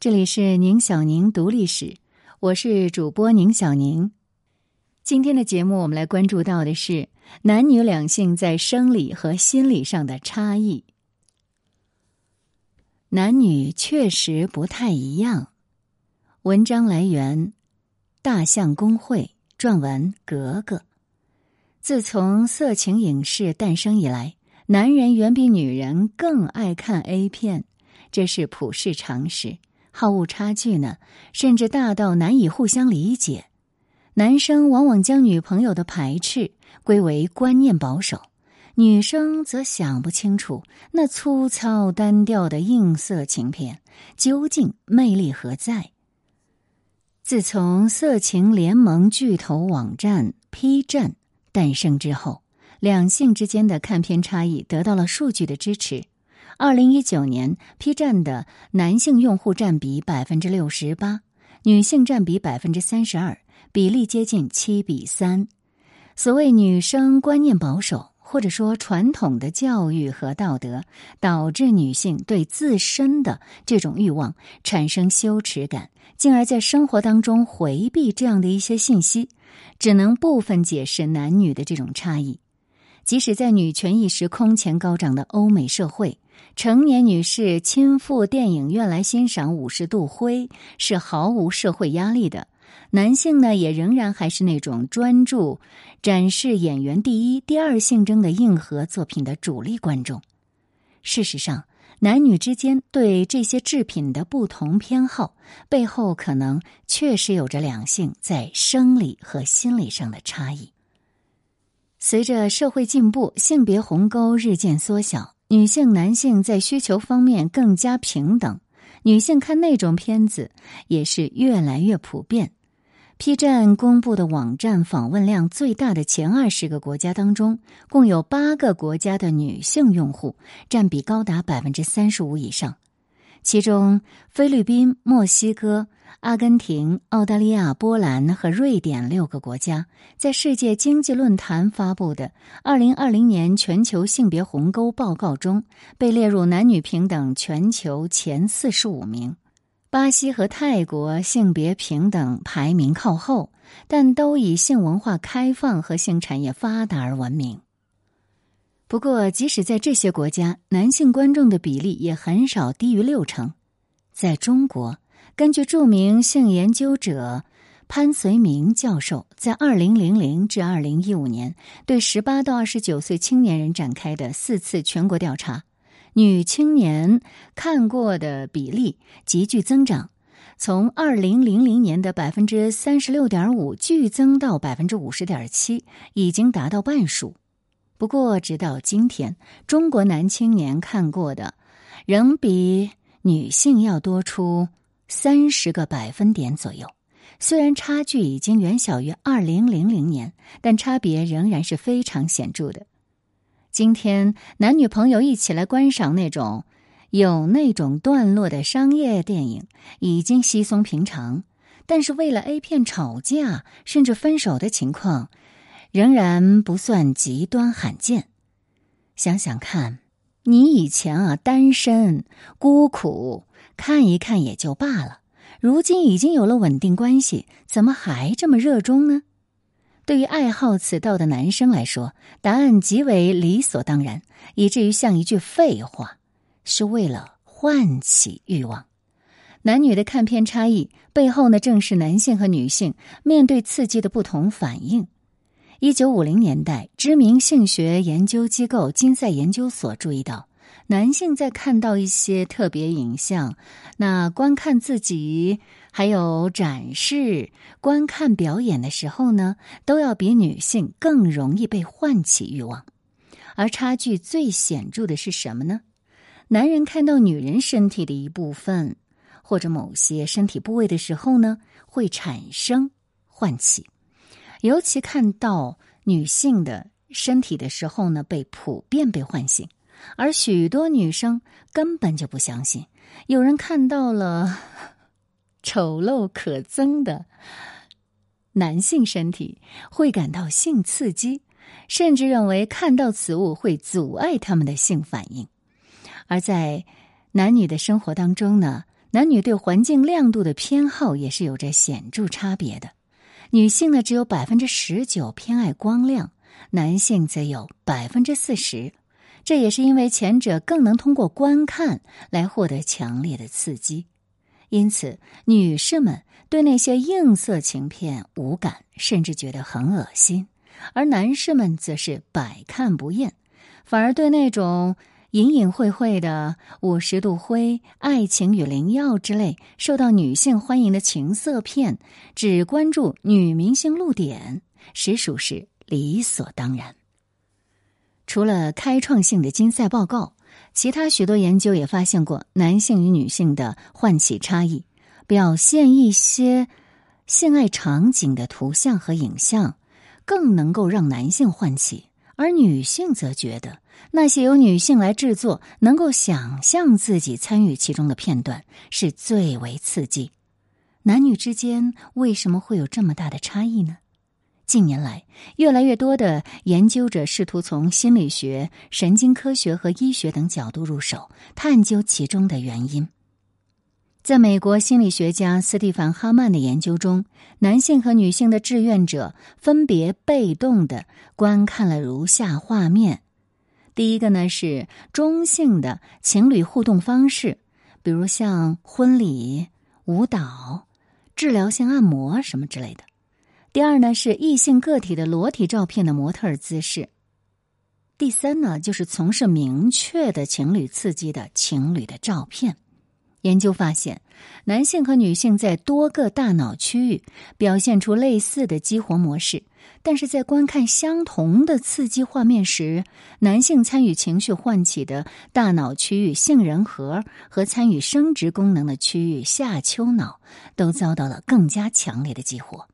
这里是宁小宁读历史，我是主播宁小宁。今天的节目，我们来关注到的是男女两性在生理和心理上的差异。男女确实不太一样。文章来源：大象公会撰文格格。自从色情影视诞生以来，男人远比女人更爱看 A 片，这是普世常识。好恶差距呢，甚至大到难以互相理解。男生往往将女朋友的排斥归为观念保守，女生则想不清楚那粗糙单调的映色情片究竟魅力何在。自从色情联盟巨头网站 P 站诞生之后，两性之间的看片差异得到了数据的支持。二零一九年，P 站的男性用户占比百分之六十八，女性占比百分之三十二。比例接近七比三。所谓女生观念保守，或者说传统的教育和道德，导致女性对自身的这种欲望产生羞耻感，进而在生活当中回避这样的一些信息，只能部分解释男女的这种差异。即使在女权意识空前高涨的欧美社会，成年女士亲赴电影院来欣赏五十度灰是毫无社会压力的。男性呢，也仍然还是那种专注展示演员第一、第二性征的硬核作品的主力观众。事实上，男女之间对这些制品的不同偏好背后，可能确实有着两性在生理和心理上的差异。随着社会进步，性别鸿沟日渐缩小，女性、男性在需求方面更加平等，女性看那种片子也是越来越普遍。P 站公布的网站访问量最大的前二十个国家当中，共有八个国家的女性用户占比高达百分之三十五以上。其中，菲律宾、墨西哥、阿根廷、澳大利亚、波兰和瑞典六个国家，在世界经济论坛发布的《二零二零年全球性别鸿沟报告》中，被列入男女平等全球前四十五名。巴西和泰国性别平等排名靠后，但都以性文化开放和性产业发达而闻名。不过，即使在这些国家，男性观众的比例也很少低于六成。在中国，根据著名性研究者潘绥铭教授在二零零零至二零一五年对十八到二十九岁青年人展开的四次全国调查。女青年看过的比例急剧增长，从二零零零年的百分之三十六点五剧增到百分之五十点七，已经达到半数。不过，直到今天，中国男青年看过的仍比女性要多出三十个百分点左右。虽然差距已经远小于二零零零年，但差别仍然是非常显著的。今天，男女朋友一起来观赏那种有那种段落的商业电影，已经稀松平常。但是，为了 A 片吵架甚至分手的情况，仍然不算极端罕见。想想看，你以前啊单身孤苦，看一看也就罢了，如今已经有了稳定关系，怎么还这么热衷呢？对于爱好此道的男生来说，答案极为理所当然，以至于像一句废话，是为了唤起欲望。男女的看片差异背后呢，正是男性和女性面对刺激的不同反应。一九五零年代，知名性学研究机构金赛研究所注意到。男性在看到一些特别影像，那观看自己还有展示、观看表演的时候呢，都要比女性更容易被唤起欲望。而差距最显著的是什么呢？男人看到女人身体的一部分或者某些身体部位的时候呢，会产生唤起；尤其看到女性的身体的时候呢，被普遍被唤醒。而许多女生根本就不相信，有人看到了 丑陋可憎的男性身体会感到性刺激，甚至认为看到此物会阻碍他们的性反应。而在男女的生活当中呢，男女对环境亮度的偏好也是有着显著差别的。女性呢，只有百分之十九偏爱光亮，男性则有百分之四十。这也是因为前者更能通过观看来获得强烈的刺激，因此女士们对那些硬色情片无感，甚至觉得很恶心；而男士们则是百看不厌，反而对那种。隐隐晦晦的《五十度灰》《爱情与灵药》之类受到女性欢迎的情色片，只关注女明星露点，实属是理所当然。除了开创性的金赛报告，其他许多研究也发现过男性与女性的唤起差异。表现一些性爱场景的图像和影像，更能够让男性唤起，而女性则觉得。那些由女性来制作、能够想象自己参与其中的片段是最为刺激。男女之间为什么会有这么大的差异呢？近年来，越来越多的研究者试图从心理学、神经科学和医学等角度入手，探究其中的原因。在美国心理学家斯蒂凡·哈曼的研究中，男性和女性的志愿者分别被动的观看了如下画面。第一个呢是中性的情侣互动方式，比如像婚礼、舞蹈、治疗性按摩什么之类的。第二呢是异性个体的裸体照片的模特姿势。第三呢就是从事明确的情侣刺激的情侣的照片。研究发现，男性和女性在多个大脑区域表现出类似的激活模式，但是在观看相同的刺激画面时，男性参与情绪唤起的大脑区域杏仁核和参与生殖功能的区域下丘脑都遭到了更加强烈的激活。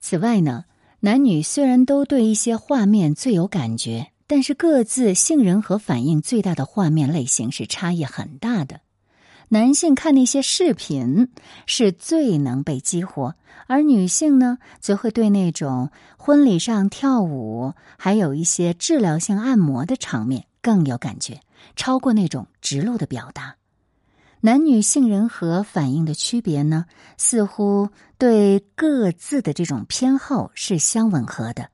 此外呢，男女虽然都对一些画面最有感觉，但是各自杏仁核反应最大的画面类型是差异很大的。男性看那些视频是最能被激活，而女性呢，则会对那种婚礼上跳舞，还有一些治疗性按摩的场面更有感觉，超过那种直露的表达。男女性人和反应的区别呢，似乎对各自的这种偏好是相吻合的。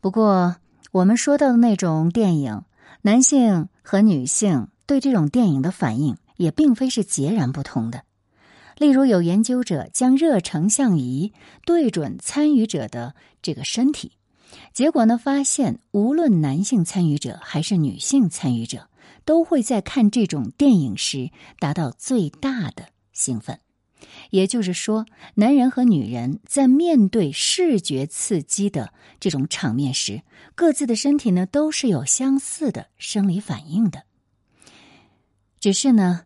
不过，我们说到的那种电影，男性和女性对这种电影的反应。也并非是截然不同的。例如，有研究者将热成像仪对准参与者的这个身体，结果呢，发现无论男性参与者还是女性参与者，都会在看这种电影时达到最大的兴奋。也就是说，男人和女人在面对视觉刺激的这种场面时，各自的身体呢都是有相似的生理反应的。只是呢。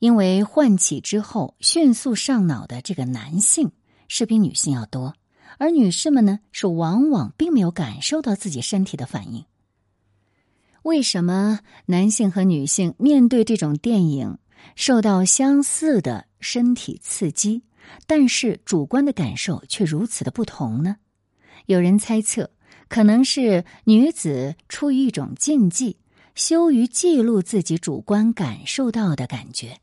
因为唤起之后迅速上脑的这个男性是比女性要多，而女士们呢是往往并没有感受到自己身体的反应。为什么男性和女性面对这种电影受到相似的身体刺激，但是主观的感受却如此的不同呢？有人猜测，可能是女子出于一种禁忌，羞于记录自己主观感受到的感觉。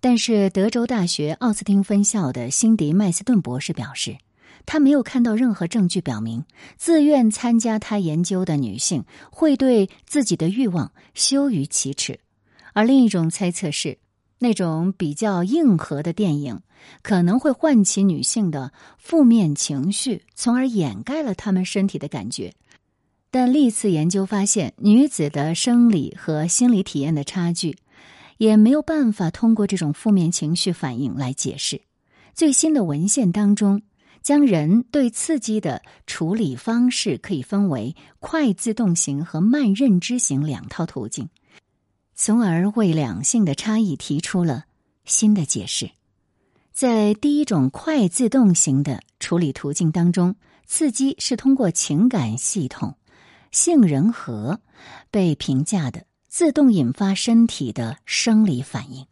但是，德州大学奥斯汀分校的辛迪·麦斯顿博士表示，他没有看到任何证据表明自愿参加他研究的女性会对自己的欲望羞于启齿。而另一种猜测是，那种比较硬核的电影可能会唤起女性的负面情绪，从而掩盖了她们身体的感觉。但历次研究发现，女子的生理和心理体验的差距。也没有办法通过这种负面情绪反应来解释。最新的文献当中，将人对刺激的处理方式可以分为快自动型和慢认知型两套途径，从而为两性的差异提出了新的解释。在第一种快自动型的处理途径当中，刺激是通过情感系统杏仁核被评价的。自动引发身体的生理反应，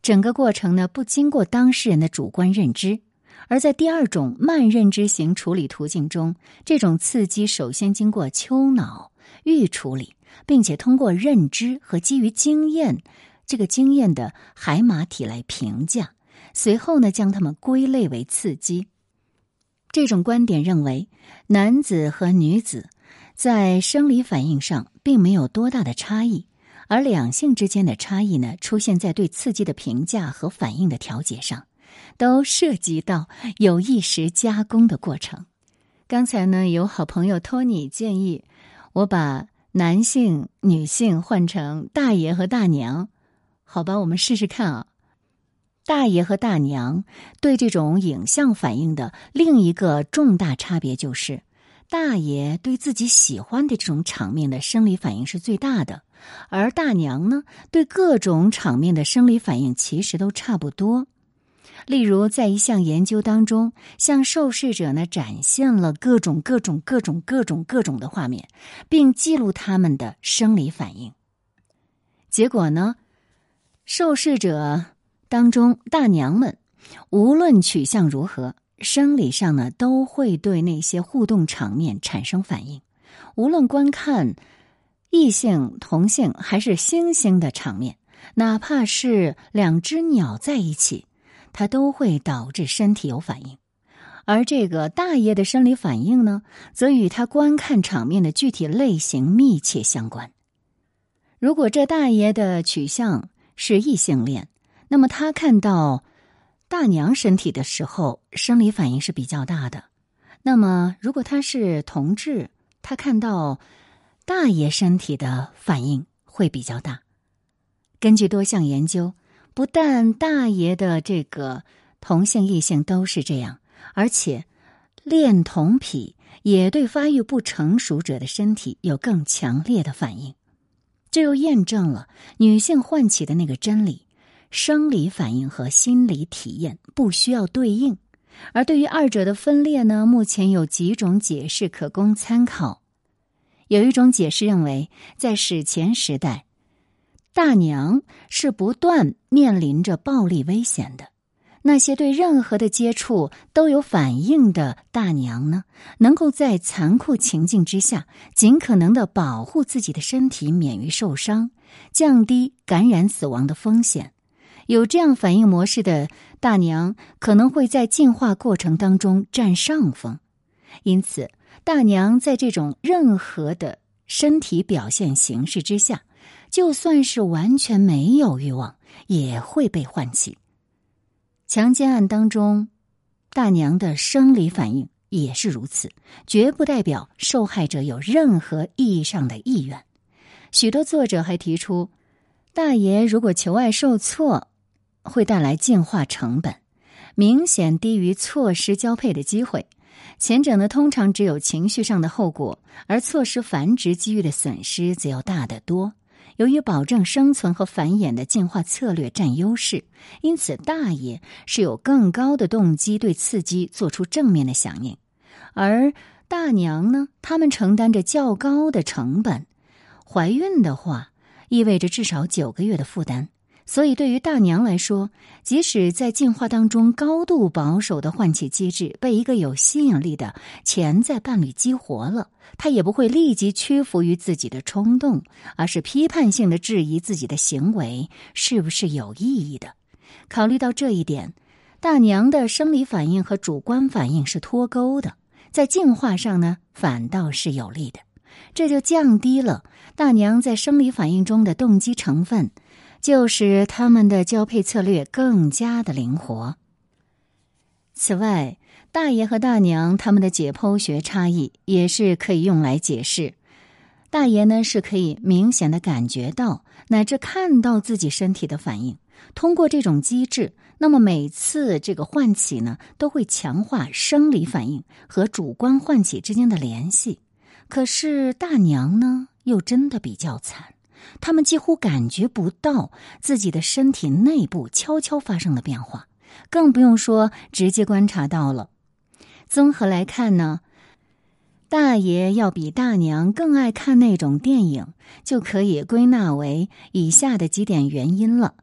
整个过程呢不经过当事人的主观认知。而在第二种慢认知型处理途径中，这种刺激首先经过丘脑预处理，并且通过认知和基于经验这个经验的海马体来评价，随后呢将它们归类为刺激。这种观点认为，男子和女子在生理反应上并没有多大的差异，而两性之间的差异呢，出现在对刺激的评价和反应的调节上，都涉及到有意识加工的过程。刚才呢，有好朋友托尼建议我把男性、女性换成大爷和大娘，好吧，我们试试看啊。大爷和大娘对这种影像反应的另一个重大差别就是，大爷对自己喜欢的这种场面的生理反应是最大的，而大娘呢，对各种场面的生理反应其实都差不多。例如，在一项研究当中，向受试者呢展现了各种各种各种各种各种的画面，并记录他们的生理反应。结果呢，受试者当中大娘们无论取向如何，生理上呢都会对那些互动场面产生反应。无论观看异性、同性还是猩猩的场面，哪怕是两只鸟在一起。它都会导致身体有反应，而这个大爷的生理反应呢，则与他观看场面的具体类型密切相关。如果这大爷的取向是异性恋，那么他看到大娘身体的时候，生理反应是比较大的；那么如果他是同志，他看到大爷身体的反应会比较大。根据多项研究。不但大爷的这个同性异性都是这样，而且恋童癖也对发育不成熟者的身体有更强烈的反应。这又验证了女性唤起的那个真理：生理反应和心理体验不需要对应。而对于二者的分裂呢，目前有几种解释可供参考。有一种解释认为，在史前时代。大娘是不断面临着暴力危险的，那些对任何的接触都有反应的大娘呢，能够在残酷情境之下尽可能的保护自己的身体免于受伤，降低感染死亡的风险。有这样反应模式的大娘可能会在进化过程当中占上风，因此大娘在这种任何的身体表现形式之下。就算是完全没有欲望，也会被唤起。强奸案当中，大娘的生理反应也是如此，绝不代表受害者有任何意义上的意愿。许多作者还提出，大爷如果求爱受挫，会带来进化成本，明显低于错失交配的机会。前者呢，通常只有情绪上的后果，而错失繁殖机遇的损失则要大得多。由于保证生存和繁衍的进化策略占优势，因此大爷是有更高的动机对刺激做出正面的响应，而大娘呢，他们承担着较高的成本。怀孕的话，意味着至少九个月的负担。所以，对于大娘来说，即使在进化当中高度保守的唤起机制被一个有吸引力的潜在伴侣激活了，她也不会立即屈服于自己的冲动，而是批判性的质疑自己的行为是不是有意义的。考虑到这一点，大娘的生理反应和主观反应是脱钩的，在进化上呢，反倒是有利的。这就降低了大娘在生理反应中的动机成分。就使他们的交配策略更加的灵活。此外，大爷和大娘他们的解剖学差异也是可以用来解释。大爷呢是可以明显的感觉到乃至看到自己身体的反应，通过这种机制，那么每次这个唤起呢都会强化生理反应和主观唤起之间的联系。可是大娘呢又真的比较惨。他们几乎感觉不到自己的身体内部悄悄发生了变化，更不用说直接观察到了。综合来看呢，大爷要比大娘更爱看那种电影，就可以归纳为以下的几点原因了：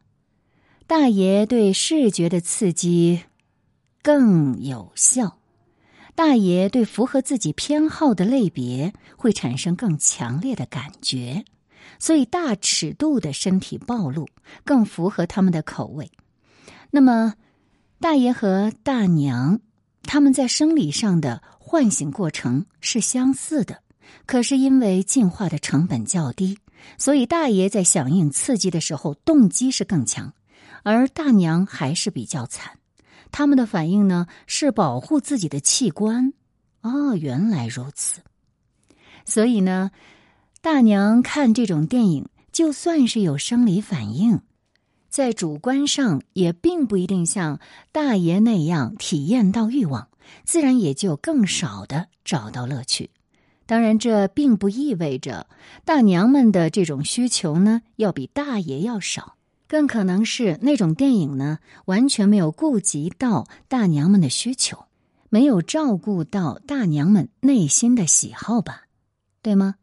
大爷对视觉的刺激更有效；大爷对符合自己偏好的类别会产生更强烈的感觉。所以大尺度的身体暴露更符合他们的口味。那么，大爷和大娘他们在生理上的唤醒过程是相似的，可是因为进化的成本较低，所以大爷在响应刺激的时候动机是更强，而大娘还是比较惨。他们的反应呢是保护自己的器官。哦，原来如此。所以呢，大娘看这种电影，就算是有生理反应。在主观上也并不一定像大爷那样体验到欲望，自然也就更少的找到乐趣。当然，这并不意味着大娘们的这种需求呢要比大爷要少，更可能是那种电影呢完全没有顾及到大娘们的需求，没有照顾到大娘们内心的喜好吧，对吗？